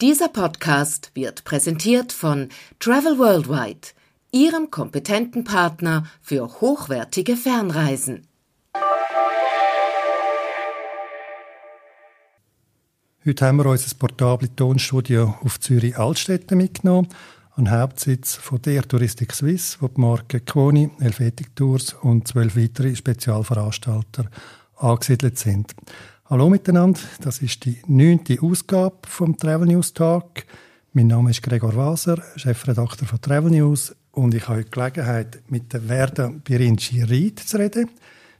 Dieser Podcast wird präsentiert von Travel Worldwide, Ihrem kompetenten Partner für hochwertige Fernreisen. Heute haben wir unser portables Tonstudio auf Zürich Altstädte mitgenommen, an Hauptsitz von der Touristik Suisse, wo die Marken Quoni, Helvetic Tours und zwölf weitere Spezialveranstalter angesiedelt sind. Hallo miteinander, das ist die neunte Ausgabe vom Travel News Tag. Mein Name ist Gregor Waser, Chefredakteur von Travel News und ich habe die Gelegenheit, mit der Verda Birinci Ried zu reden.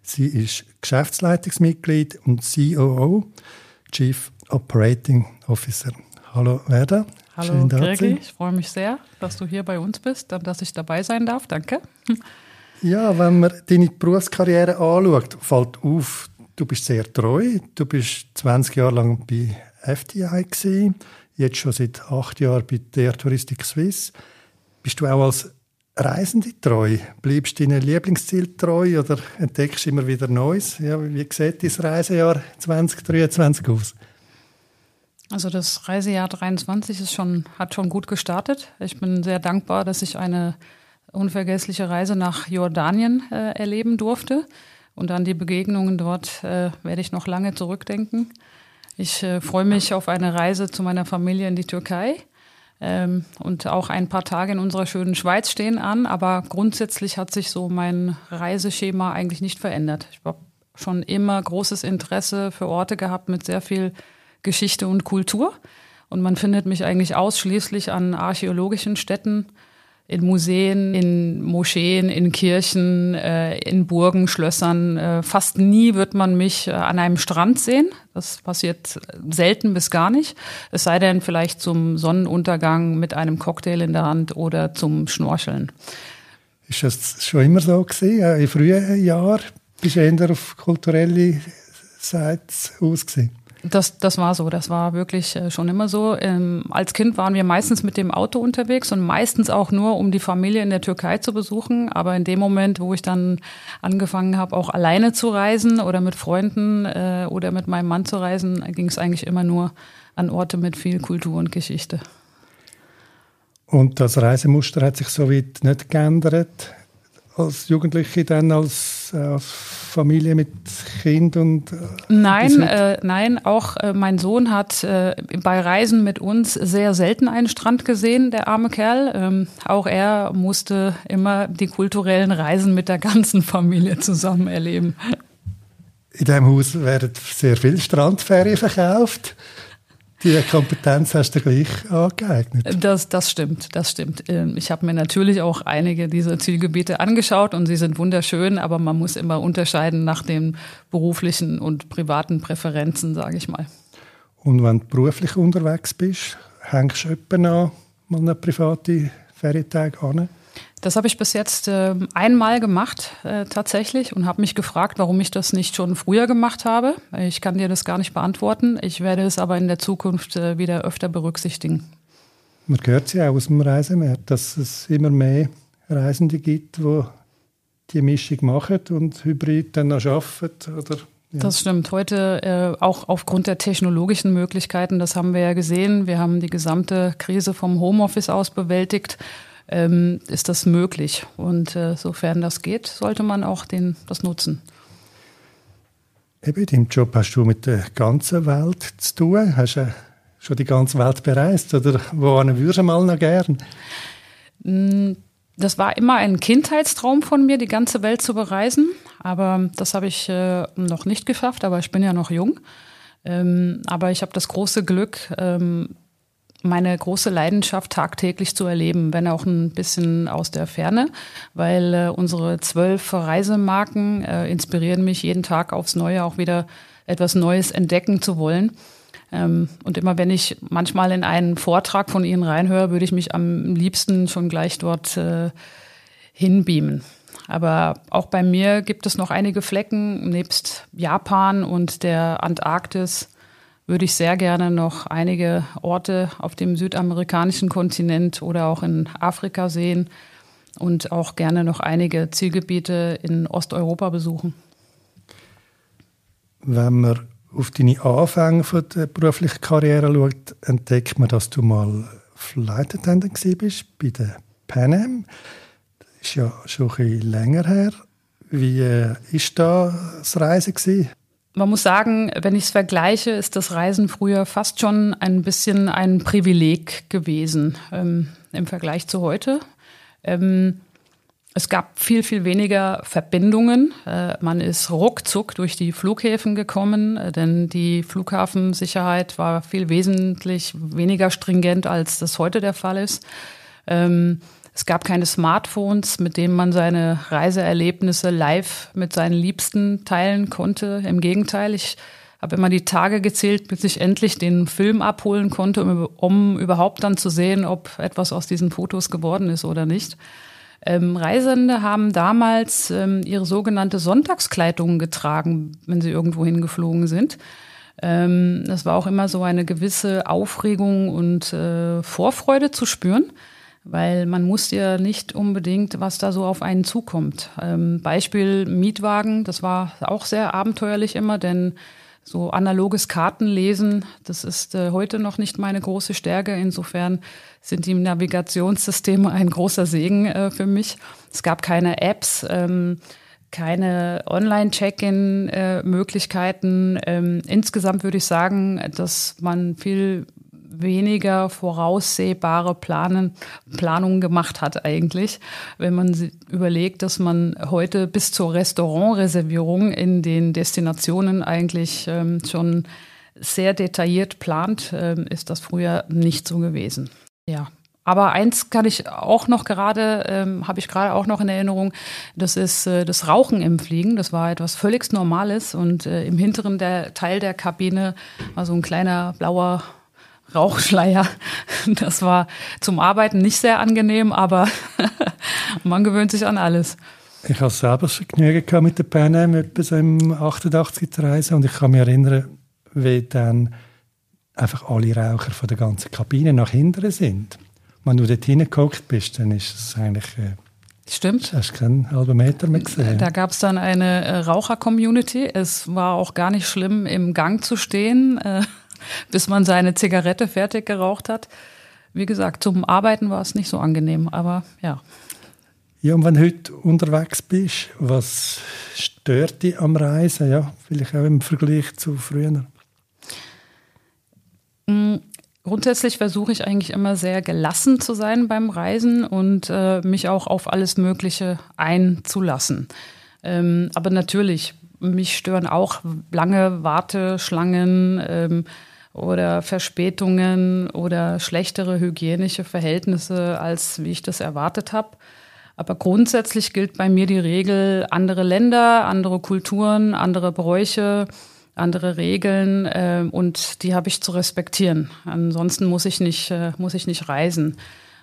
Sie ist Geschäftsleitungsmitglied und COO, Chief Operating Officer. Hallo Verda. Hallo Gregi, ich freue mich sehr, dass du hier bei uns bist und dass ich dabei sein darf. Danke. Ja, wenn man deine Berufskarriere anschaut, fällt auf, Du bist sehr treu. Du bist 20 Jahre lang bei FTI gewesen, jetzt schon seit acht Jahren bei der Touristik Suisse. Bist du auch als Reisende treu? Bleibst du deinem Lieblingsziel treu oder entdeckst du immer wieder Neues? Ja, wie sieht dein Reisejahr 2023 aus? Also das Reisejahr 23 ist schon, hat schon gut gestartet. Ich bin sehr dankbar, dass ich eine unvergessliche Reise nach Jordanien äh, erleben durfte. Und an die Begegnungen dort äh, werde ich noch lange zurückdenken. Ich äh, freue mich auf eine Reise zu meiner Familie in die Türkei. Ähm, und auch ein paar Tage in unserer schönen Schweiz stehen an. Aber grundsätzlich hat sich so mein Reiseschema eigentlich nicht verändert. Ich habe schon immer großes Interesse für Orte gehabt mit sehr viel Geschichte und Kultur. Und man findet mich eigentlich ausschließlich an archäologischen Städten, in Museen, in Moscheen, in Kirchen, äh, in Burgen, Schlössern. Äh, fast nie wird man mich äh, an einem Strand sehen. Das passiert selten bis gar nicht. Es sei denn vielleicht zum Sonnenuntergang mit einem Cocktail in der Hand oder zum Schnorcheln. Ist das schon immer so gewesen? In frühen Jahren bist du eher auf kulturelle Seite ausgesehen? Das, das war so, das war wirklich äh, schon immer so. Ähm, als Kind waren wir meistens mit dem Auto unterwegs und meistens auch nur, um die Familie in der Türkei zu besuchen. Aber in dem Moment, wo ich dann angefangen habe, auch alleine zu reisen oder mit Freunden äh, oder mit meinem Mann zu reisen, ging es eigentlich immer nur an Orte mit viel Kultur und Geschichte. Und das Reisemuster hat sich soweit nicht geändert als Jugendliche dann als, äh, als Familie mit Kind und äh, nein äh, nein auch äh, mein Sohn hat äh, bei Reisen mit uns sehr selten einen Strand gesehen der arme Kerl. Ähm, auch er musste immer die kulturellen Reisen mit der ganzen Familie zusammen erleben. In dem Haus werden sehr viele Strandferien verkauft die Kompetenz hast du gleich angeeignet. Das, das stimmt, das stimmt. Ähm, ich habe mir natürlich auch einige dieser Zielgebiete angeschaut und sie sind wunderschön, aber man muss immer unterscheiden nach den beruflichen und privaten Präferenzen, sage ich mal. Und wenn du beruflich unterwegs bist, hängst du etwa noch mal eine private Ferientag an? Das habe ich bis jetzt äh, einmal gemacht äh, tatsächlich und habe mich gefragt, warum ich das nicht schon früher gemacht habe. Ich kann dir das gar nicht beantworten. Ich werde es aber in der Zukunft äh, wieder öfter berücksichtigen. Man hört ja auch aus dem Reisemarkt, dass es immer mehr Reisende gibt, die die Mischung machen und Hybrid dann noch arbeiten oder ja. Das stimmt. Heute äh, auch aufgrund der technologischen Möglichkeiten, das haben wir ja gesehen. Wir haben die gesamte Krise vom Homeoffice aus bewältigt ähm, ist das möglich. Und äh, sofern das geht, sollte man auch den, das nutzen. Eben, in deinem Job hast du mit der ganzen Welt zu tun. Hast du schon die ganze Welt bereist? Oder wohin würdest du mal noch gern? Mm, das war immer ein Kindheitstraum von mir, die ganze Welt zu bereisen. Aber das habe ich äh, noch nicht geschafft, aber ich bin ja noch jung. Ähm, aber ich habe das große Glück, ähm, meine große Leidenschaft tagtäglich zu erleben, wenn auch ein bisschen aus der Ferne, weil äh, unsere zwölf Reisemarken äh, inspirieren mich jeden Tag aufs Neue auch wieder etwas Neues entdecken zu wollen. Ähm, und immer wenn ich manchmal in einen Vortrag von Ihnen reinhöre, würde ich mich am liebsten schon gleich dort äh, hinbeamen. Aber auch bei mir gibt es noch einige Flecken, nebst Japan und der Antarktis, würde ich sehr gerne noch einige Orte auf dem südamerikanischen Kontinent oder auch in Afrika sehen und auch gerne noch einige Zielgebiete in Osteuropa besuchen. Wenn man auf deine Anfänge von der beruflichen Karriere schaut, entdeckt man, dass du mal Flight Attendant bist bei der Pan Am. Das ist ja schon ein bisschen länger her. Wie äh, ist da das Reisen? Man muss sagen, wenn ich es vergleiche, ist das Reisen früher fast schon ein bisschen ein Privileg gewesen ähm, im Vergleich zu heute. Ähm, es gab viel, viel weniger Verbindungen. Äh, man ist ruckzuck durch die Flughäfen gekommen, äh, denn die Flughafensicherheit war viel wesentlich weniger stringent, als das heute der Fall ist. Ähm, es gab keine Smartphones, mit denen man seine Reiseerlebnisse live mit seinen Liebsten teilen konnte. Im Gegenteil, ich habe immer die Tage gezählt, bis ich endlich den Film abholen konnte, um, um überhaupt dann zu sehen, ob etwas aus diesen Fotos geworden ist oder nicht. Ähm, Reisende haben damals ähm, ihre sogenannte Sonntagskleidung getragen, wenn sie irgendwo hingeflogen sind. Ähm, das war auch immer so eine gewisse Aufregung und äh, Vorfreude zu spüren weil man muss ja nicht unbedingt, was da so auf einen zukommt. Ähm, Beispiel Mietwagen, das war auch sehr abenteuerlich immer, denn so analoges Kartenlesen, das ist äh, heute noch nicht meine große Stärke. Insofern sind die Navigationssysteme ein großer Segen äh, für mich. Es gab keine Apps. Ähm, keine Online-Check-in-Möglichkeiten. Äh, ähm, insgesamt würde ich sagen, dass man viel weniger voraussehbare Planen, Planungen gemacht hat eigentlich. Wenn man überlegt, dass man heute bis zur Restaurantreservierung in den Destinationen eigentlich ähm, schon sehr detailliert plant, ähm, ist das früher nicht so gewesen. Ja. Aber eins kann ich auch noch gerade, ähm, habe ich gerade auch noch in Erinnerung, das ist äh, das Rauchen im Fliegen. Das war etwas völlig Normales und äh, im hinteren der, Teil der Kabine war so ein kleiner blauer Rauchschleier. Das war zum Arbeiten nicht sehr angenehm, aber man gewöhnt sich an alles. Ich habe selber Vergnügen mit der Pan Am, etwa so im 88 zu reisen und ich kann mich erinnern, wie dann einfach alle Raucher von der ganzen Kabine nach hinten sind. Wenn du dort hingeguckt bist, dann ist es eigentlich... Äh, Stimmt. Hast keinen halben Meter mehr gesehen. Da gab es dann eine äh, Raucher-Community. Es war auch gar nicht schlimm, im Gang zu stehen. Bis man seine Zigarette fertig geraucht hat. Wie gesagt, zum Arbeiten war es nicht so angenehm, aber ja. Ja, und wenn du heute unterwegs bist, was stört dich am Reisen? Ja, vielleicht auch im Vergleich zu früher? Mm, grundsätzlich versuche ich eigentlich immer sehr gelassen zu sein beim Reisen und äh, mich auch auf alles Mögliche einzulassen. Ähm, aber natürlich, mich stören auch lange Warteschlangen. Ähm, oder Verspätungen oder schlechtere hygienische Verhältnisse, als wie ich das erwartet habe. Aber grundsätzlich gilt bei mir die Regel, andere Länder, andere Kulturen, andere Bräuche, andere Regeln äh, und die habe ich zu respektieren. Ansonsten muss ich nicht, äh, muss ich nicht reisen.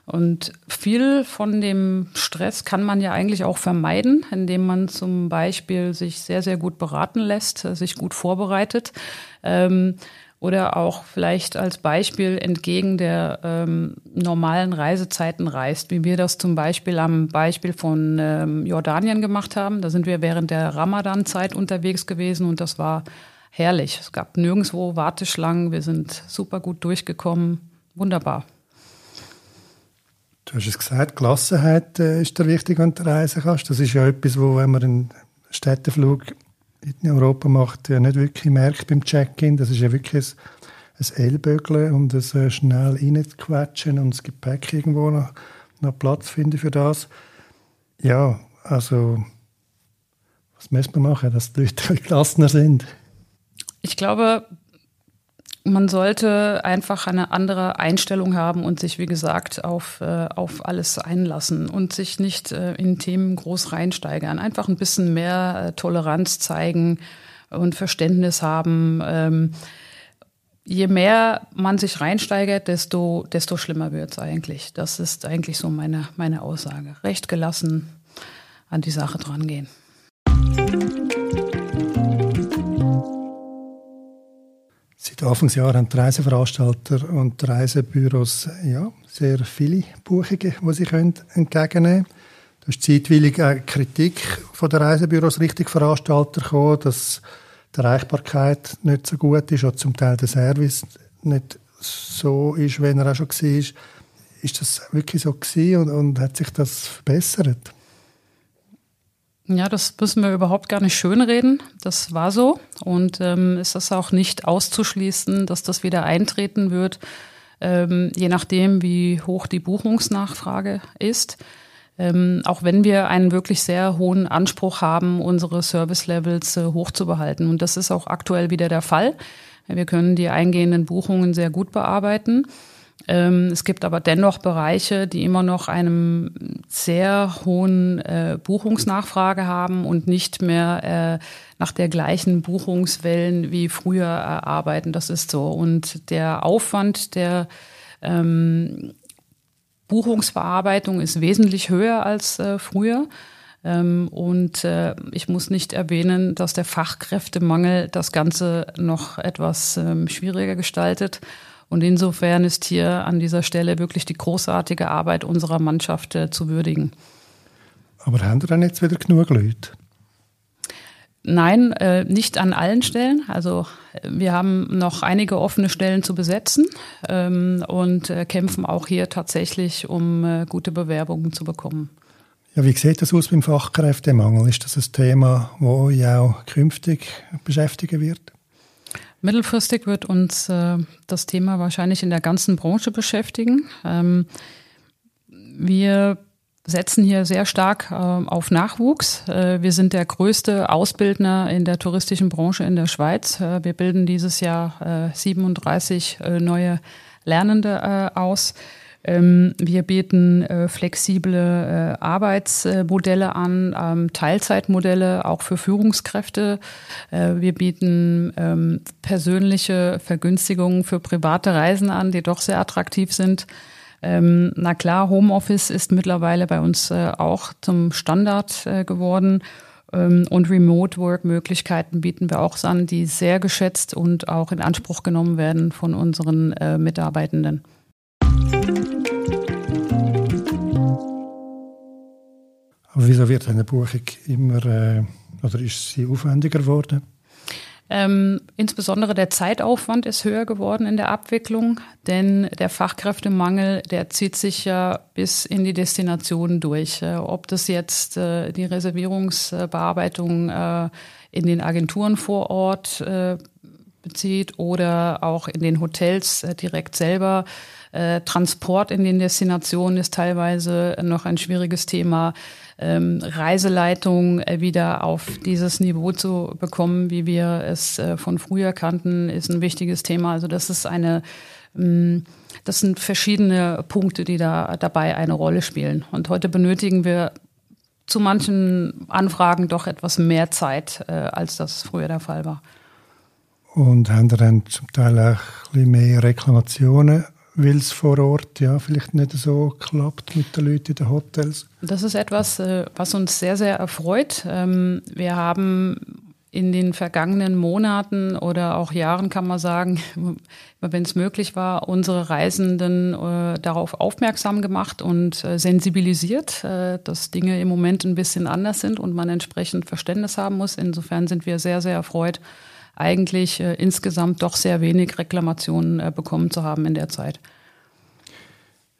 Und viel von dem Stress kann man ja eigentlich auch vermeiden, indem man zum Beispiel sich sehr, sehr gut beraten lässt, sich gut vorbereitet. Ähm, oder auch vielleicht als Beispiel entgegen der ähm, normalen Reisezeiten reist, wie wir das zum Beispiel am Beispiel von ähm, Jordanien gemacht haben. Da sind wir während der Ramadan-Zeit unterwegs gewesen und das war herrlich. Es gab nirgendwo Warteschlangen, wir sind super gut durchgekommen. Wunderbar. Du hast es gesagt, Gelassenheit äh, ist der wichtig, wenn du reisen kannst. Das ist ja etwas, wo, wenn man einen Städteflug in Europa macht, ja nicht wirklich merkt beim Check-in. Das ist ja wirklich ein, ein Ellbögeln und ein äh, schnell reinquetschen und das Gepäck irgendwo noch, noch Platz finden für das. Ja, also was müssen wir machen, dass die Leute gelassener sind? Ich glaube, man sollte einfach eine andere Einstellung haben und sich, wie gesagt, auf, äh, auf alles einlassen und sich nicht äh, in Themen groß reinsteigern. Einfach ein bisschen mehr äh, Toleranz zeigen und Verständnis haben. Ähm, je mehr man sich reinsteigert, desto, desto schlimmer wird es eigentlich. Das ist eigentlich so meine, meine Aussage. Recht gelassen an die Sache drangehen. Seit Anfangsjahr haben die Reiseveranstalter und die Reisebüros ja, sehr viele Buchungen, die sie können entgegennehmen können. Da ist zeitweilig eine Kritik von den Reisebüros richtig Veranstalter gekommen, dass die Erreichbarkeit nicht so gut ist oder zum Teil der Service nicht so ist, wie er auch schon war. Ist das wirklich so gewesen und, und hat sich das verbessert? Ja, das müssen wir überhaupt gar nicht schönreden. Das war so. Und ähm, ist das auch nicht auszuschließen, dass das wieder eintreten wird, ähm, je nachdem, wie hoch die Buchungsnachfrage ist. Ähm, auch wenn wir einen wirklich sehr hohen Anspruch haben, unsere Service-Levels äh, hochzubehalten. Und das ist auch aktuell wieder der Fall. Wir können die eingehenden Buchungen sehr gut bearbeiten. Ähm, es gibt aber dennoch Bereiche, die immer noch einem sehr hohen äh, Buchungsnachfrage haben und nicht mehr äh, nach der gleichen Buchungswellen wie früher arbeiten. Das ist so. Und der Aufwand der ähm, Buchungsverarbeitung ist wesentlich höher als äh, früher. Ähm, und ich muss nicht erwähnen, dass der Fachkräftemangel das Ganze noch etwas schwieriger gestaltet. Und insofern ist hier an dieser Stelle wirklich die großartige Arbeit unserer Mannschaft äh, zu würdigen. Aber haben wir dann jetzt wieder genug Leute? Nein, äh, nicht an allen Stellen. Also wir haben noch einige offene Stellen zu besetzen ähm, und äh, kämpfen auch hier tatsächlich, um äh, gute Bewerbungen zu bekommen. Ja, wie sieht das aus beim Fachkräftemangel? Ist das ein Thema, das euch auch künftig beschäftigen wird? Mittelfristig wird uns äh, das Thema wahrscheinlich in der ganzen Branche beschäftigen. Ähm, wir setzen hier sehr stark äh, auf Nachwuchs. Äh, wir sind der größte Ausbildner in der touristischen Branche in der Schweiz. Äh, wir bilden dieses Jahr 37 äh, äh, neue Lernende aus. Ähm, wir bieten äh, flexible äh, Arbeitsmodelle an, ähm, Teilzeitmodelle auch für Führungskräfte. Äh, wir bieten ähm, persönliche Vergünstigungen für private Reisen an, die doch sehr attraktiv sind. Na klar, Homeoffice ist mittlerweile bei uns auch zum Standard geworden. Und Remote-Work-Möglichkeiten bieten wir auch an, die sehr geschätzt und auch in Anspruch genommen werden von unseren Mitarbeitenden. Aber wieso wird eine Buchung immer, äh, oder ist sie aufwendiger geworden? Ähm, insbesondere der Zeitaufwand ist höher geworden in der Abwicklung, denn der Fachkräftemangel, der zieht sich ja bis in die Destination durch. Äh, ob das jetzt äh, die Reservierungsbearbeitung äh, in den Agenturen vor Ort äh, bezieht oder auch in den Hotels äh, direkt selber. Äh, Transport in den Destinationen ist teilweise noch ein schwieriges Thema. Ähm, Reiseleitung äh, wieder auf dieses Niveau zu bekommen, wie wir es äh, von früher kannten, ist ein wichtiges Thema. Also das ist eine ähm, das sind verschiedene Punkte, die da dabei eine Rolle spielen. Und heute benötigen wir zu manchen Anfragen doch etwas mehr Zeit, äh, als das früher der Fall war. Und haben dann zum Teil auch ein bisschen mehr Reklamationen, weil es vor Ort ja vielleicht nicht so klappt mit den Leuten in den Hotels? Das ist etwas, äh, was uns sehr, sehr erfreut. Ähm, wir haben in den vergangenen Monaten oder auch Jahren, kann man sagen, wenn es möglich war, unsere Reisenden äh, darauf aufmerksam gemacht und äh, sensibilisiert, dass Dinge im Moment ein bisschen anders sind und man entsprechend Verständnis haben muss. Insofern sind wir sehr, sehr erfreut, eigentlich äh, insgesamt doch sehr wenig Reklamationen äh, bekommen zu haben in der Zeit.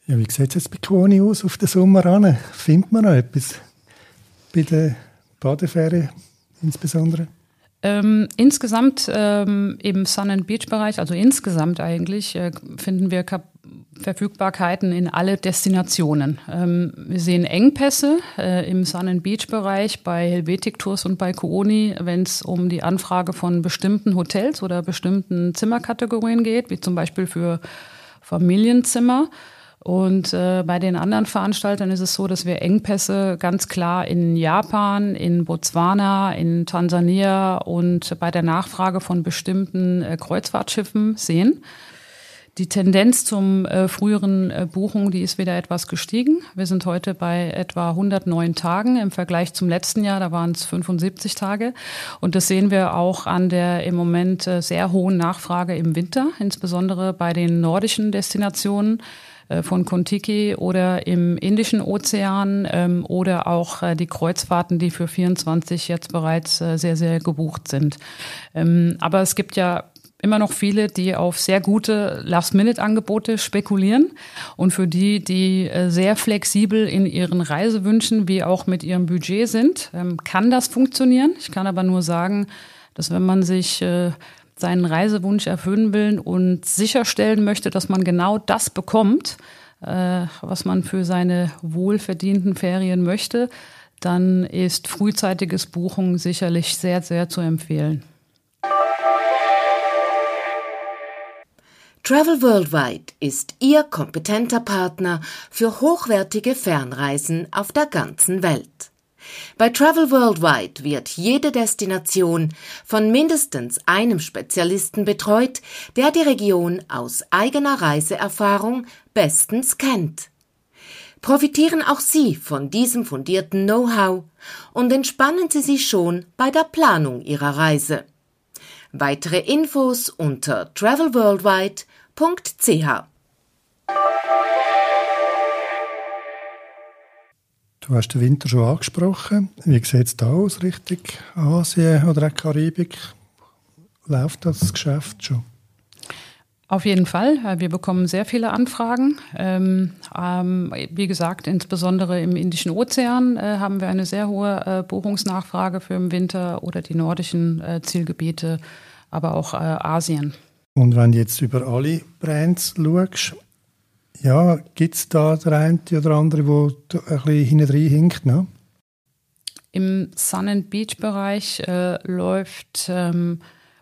Ja, wie sieht es jetzt bei Quoni aus auf den Sommer an? Findet man noch etwas bei der Badeferien insbesondere? Ähm, insgesamt ähm, im Sun and Beach Bereich, also insgesamt eigentlich, äh, finden wir Kap Verfügbarkeiten in alle Destinationen. Ähm, wir sehen Engpässe äh, im Sun and Beach Bereich bei Helvetic Tours und bei Kooni, wenn es um die Anfrage von bestimmten Hotels oder bestimmten Zimmerkategorien geht, wie zum Beispiel für Familienzimmer. Und äh, bei den anderen Veranstaltern ist es so, dass wir Engpässe ganz klar in Japan, in Botswana, in Tansania und bei der Nachfrage von bestimmten äh, Kreuzfahrtschiffen sehen. Die Tendenz zum äh, früheren äh, Buchung, die ist wieder etwas gestiegen. Wir sind heute bei etwa 109 Tagen im Vergleich zum letzten Jahr, da waren es 75 Tage. Und das sehen wir auch an der im Moment äh, sehr hohen Nachfrage im Winter, insbesondere bei den nordischen Destinationen äh, von Kontiki oder im Indischen Ozean ähm, oder auch äh, die Kreuzfahrten, die für 24 jetzt bereits äh, sehr, sehr gebucht sind. Ähm, aber es gibt ja immer noch viele, die auf sehr gute Last-Minute-Angebote spekulieren und für die, die äh, sehr flexibel in ihren Reisewünschen wie auch mit ihrem Budget sind, ähm, kann das funktionieren. Ich kann aber nur sagen, dass wenn man sich äh, seinen Reisewunsch erfüllen will und sicherstellen möchte, dass man genau das bekommt, äh, was man für seine wohlverdienten Ferien möchte, dann ist frühzeitiges Buchen sicherlich sehr, sehr zu empfehlen. Travel Worldwide ist Ihr kompetenter Partner für hochwertige Fernreisen auf der ganzen Welt. Bei Travel Worldwide wird jede Destination von mindestens einem Spezialisten betreut, der die Region aus eigener Reiseerfahrung bestens kennt. Profitieren auch Sie von diesem fundierten Know-how und entspannen Sie sich schon bei der Planung Ihrer Reise. Weitere Infos unter travelworldwide.ch. Du hast den Winter schon angesprochen. Wie sieht es da aus, Richtung Asien oder auch Karibik? Läuft das Geschäft schon? Auf jeden Fall. Wir bekommen sehr viele Anfragen. Ähm, ähm, wie gesagt, insbesondere im Indischen Ozean äh, haben wir eine sehr hohe äh, Buchungsnachfrage für im Winter oder die nordischen äh, Zielgebiete, aber auch äh, Asien. Und wenn du jetzt über alle Brands schaust, ja, gibt es da der eine oder andere, der ein bisschen hinten hinkt? Ne? Im Sun and Beach Bereich äh, läuft ähm,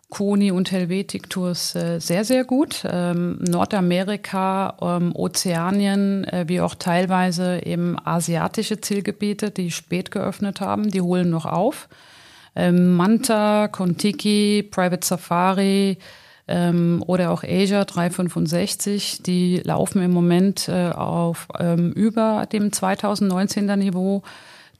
Koni und Helvetic Tours äh, sehr, sehr gut. Ähm, Nordamerika, ähm, Ozeanien, äh, wie auch teilweise eben asiatische Zielgebiete, die spät geöffnet haben, die holen noch auf. Ähm, Manta, Kontiki, Private Safari ähm, oder auch Asia 365, die laufen im Moment äh, auf ähm, über dem 2019er Niveau.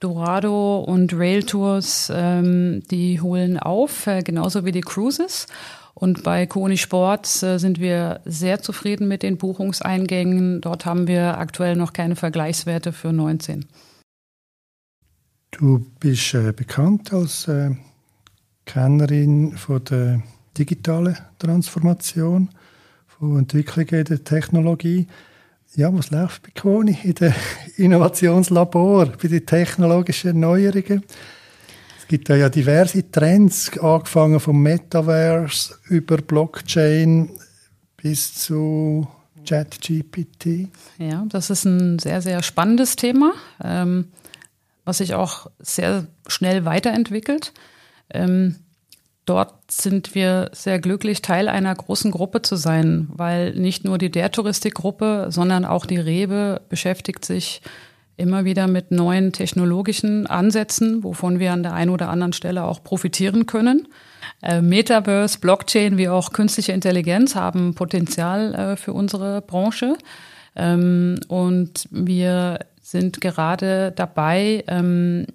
Dorado und Rail Tours, ähm, die holen auf, äh, genauso wie die Cruises. Und bei Koni Sports äh, sind wir sehr zufrieden mit den Buchungseingängen. Dort haben wir aktuell noch keine Vergleichswerte für 19. Du bist äh, bekannt als äh, Kennerin von der digitalen Transformation, von Entwicklungen in der Technologie. Ja, was läuft bei Koni in den Innovationslabor, bei den technologischen Erneuerungen? Es gibt ja diverse Trends, angefangen vom Metaverse über Blockchain bis zu ChatGPT. Ja, das ist ein sehr, sehr spannendes Thema, ähm, was sich auch sehr schnell weiterentwickelt. Ähm, Dort sind wir sehr glücklich, Teil einer großen Gruppe zu sein, weil nicht nur die der Touristikgruppe, sondern auch die Rewe beschäftigt sich immer wieder mit neuen technologischen Ansätzen, wovon wir an der einen oder anderen Stelle auch profitieren können. Äh, Metaverse, Blockchain wie auch künstliche Intelligenz haben Potenzial äh, für unsere Branche. Ähm, und wir sind gerade dabei, ähm,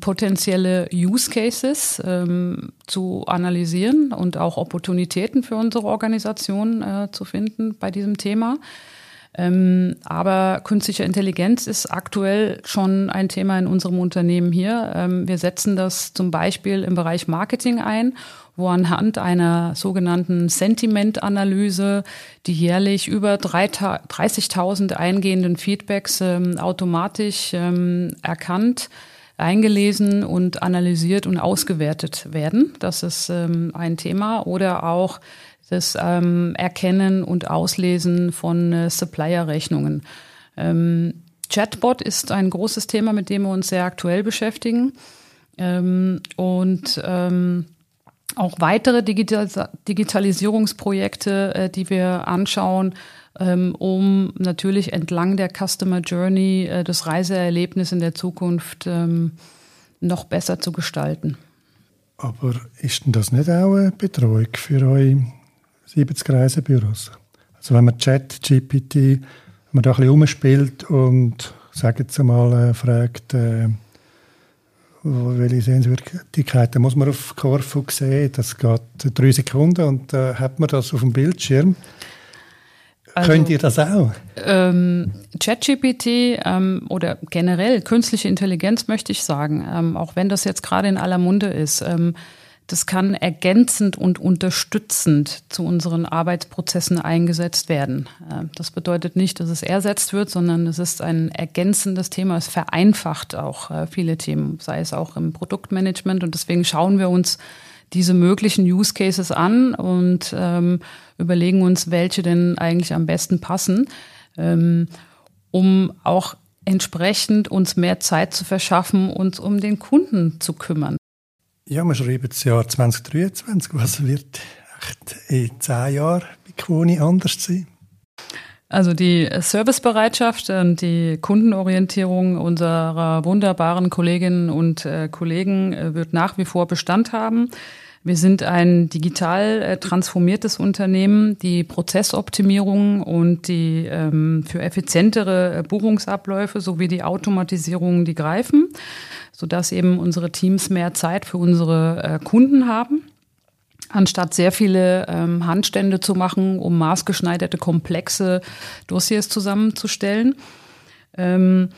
potenzielle Use Cases ähm, zu analysieren und auch Opportunitäten für unsere Organisation äh, zu finden bei diesem Thema. Ähm, aber künstliche Intelligenz ist aktuell schon ein Thema in unserem Unternehmen hier. Ähm, wir setzen das zum Beispiel im Bereich Marketing ein, wo anhand einer sogenannten Sentiment-Analyse, die jährlich über 30.000 eingehenden Feedbacks ähm, automatisch ähm, erkannt, eingelesen und analysiert und ausgewertet werden. Das ist ähm, ein Thema. Oder auch das ähm, Erkennen und Auslesen von äh, Supplier-Rechnungen. Ähm, Chatbot ist ein großes Thema, mit dem wir uns sehr aktuell beschäftigen. Ähm, und ähm, auch weitere Digital Digitalisierungsprojekte, äh, die wir anschauen, um natürlich entlang der Customer Journey äh, das Reiseerlebnis in der Zukunft ähm, noch besser zu gestalten. Aber ist denn das nicht auch eine Betreuung für eure 70 Reisebüros? Also wenn man Chat, GPT, wenn man da ein bisschen umspielt und, sagen Sie mal, äh, fragt, äh, welche Sehenswürdigkeiten muss man auf Corfu sehen, das geht drei Sekunden und äh, hat man das auf dem Bildschirm. Also, Könnt ihr das auch? Ähm, ChatGPT ähm, oder generell künstliche Intelligenz möchte ich sagen, ähm, auch wenn das jetzt gerade in aller Munde ist, ähm, das kann ergänzend und unterstützend zu unseren Arbeitsprozessen eingesetzt werden. Äh, das bedeutet nicht, dass es ersetzt wird, sondern es ist ein ergänzendes Thema. Es vereinfacht auch äh, viele Themen, sei es auch im Produktmanagement. Und deswegen schauen wir uns diese möglichen Use Cases an und ähm, überlegen uns, welche denn eigentlich am besten passen, ähm, um auch entsprechend uns mehr Zeit zu verschaffen, uns um den Kunden zu kümmern. Ja, wir schreiben das Jahr 2023. Was wird echt in zehn Jahren bei Quoni anders sein? Also die Servicebereitschaft und die Kundenorientierung unserer wunderbaren Kolleginnen und äh, Kollegen äh, wird nach wie vor Bestand haben. Wir sind ein digital äh, transformiertes Unternehmen. Die Prozessoptimierung und die ähm, für effizientere Buchungsabläufe sowie die Automatisierung, die greifen sodass eben unsere Teams mehr Zeit für unsere äh, Kunden haben. Anstatt sehr viele ähm, Handstände zu machen, um maßgeschneiderte, komplexe Dossiers zusammenzustellen. Ähm,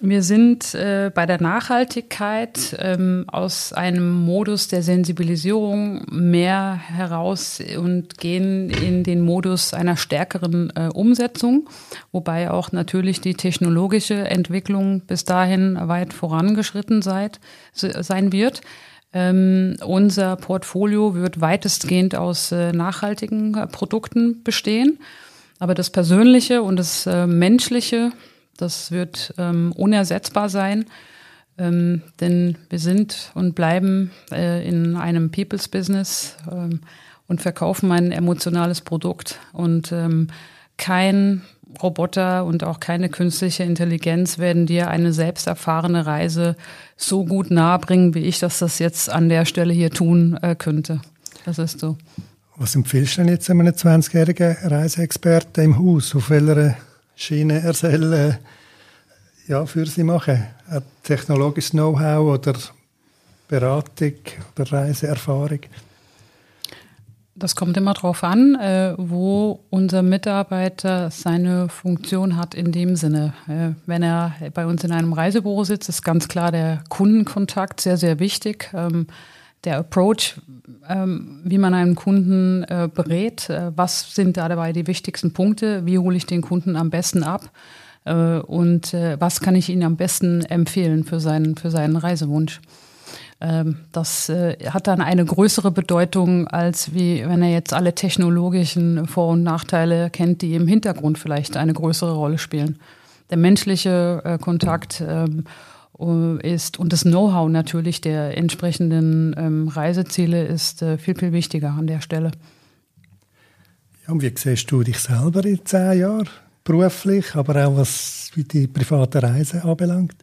wir sind äh, bei der Nachhaltigkeit ähm, aus einem Modus der Sensibilisierung mehr heraus und gehen in den Modus einer stärkeren äh, Umsetzung, wobei auch natürlich die technologische Entwicklung bis dahin weit vorangeschritten seid, sein wird. Ähm, unser Portfolio wird weitestgehend aus äh, nachhaltigen äh, Produkten bestehen. Aber das Persönliche und das äh, Menschliche das wird ähm, unersetzbar sein, ähm, denn wir sind und bleiben äh, in einem People's Business ähm, und verkaufen ein emotionales Produkt. Und ähm, kein Roboter und auch keine künstliche Intelligenz werden dir eine selbst erfahrene Reise so gut nahebringen, wie ich das das jetzt an der Stelle hier tun äh, könnte. Das ist so. Was empfiehlst du denn jetzt einem 20-jährigen Reiseexperten im Haus? Auf welcher Schiene soll äh, ja, für sie machen? Ein technologisches Know-how oder Beratung oder Reiseerfahrung? Das kommt immer darauf an, äh, wo unser Mitarbeiter seine Funktion hat in dem Sinne. Äh, wenn er bei uns in einem Reisebüro sitzt, ist ganz klar der Kundenkontakt sehr, sehr wichtig. Ähm, der Approach, ähm, wie man einen Kunden äh, berät, äh, was sind da dabei die wichtigsten Punkte, wie hole ich den Kunden am besten ab äh, und äh, was kann ich ihm am besten empfehlen für seinen, für seinen Reisewunsch. Ähm, das äh, hat dann eine größere Bedeutung, als wie wenn er jetzt alle technologischen Vor- und Nachteile kennt, die im Hintergrund vielleicht eine größere Rolle spielen. Der menschliche äh, Kontakt ähm, äh, ist und das Know-how natürlich der entsprechenden ähm, Reiseziele ist äh, viel, viel wichtiger an der Stelle. Ja, und wie siehst du dich selber in zehn Jahren beruflich, aber auch was die private Reise anbelangt?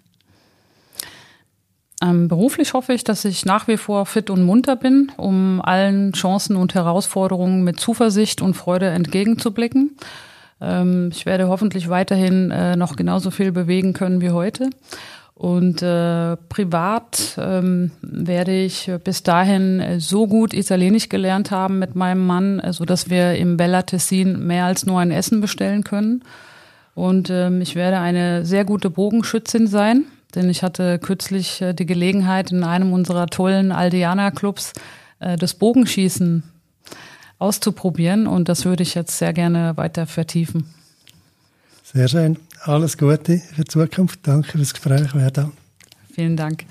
Ähm, beruflich hoffe ich, dass ich nach wie vor fit und munter bin, um allen Chancen und Herausforderungen mit Zuversicht und Freude entgegenzublicken. Ähm, ich werde hoffentlich weiterhin äh, noch genauso viel bewegen können wie heute. Und äh, privat ähm, werde ich bis dahin äh, so gut Italienisch gelernt haben mit meinem Mann, äh, so dass wir im Bella Tessin mehr als nur ein Essen bestellen können. Und ähm, ich werde eine sehr gute Bogenschützin sein, denn ich hatte kürzlich äh, die Gelegenheit, in einem unserer tollen Aldeana-Clubs äh, das Bogenschießen auszuprobieren. Und das würde ich jetzt sehr gerne weiter vertiefen. Sehr schön. Alles Gute für die Zukunft. Danke fürs Gespräch, Werda. Vielen Dank.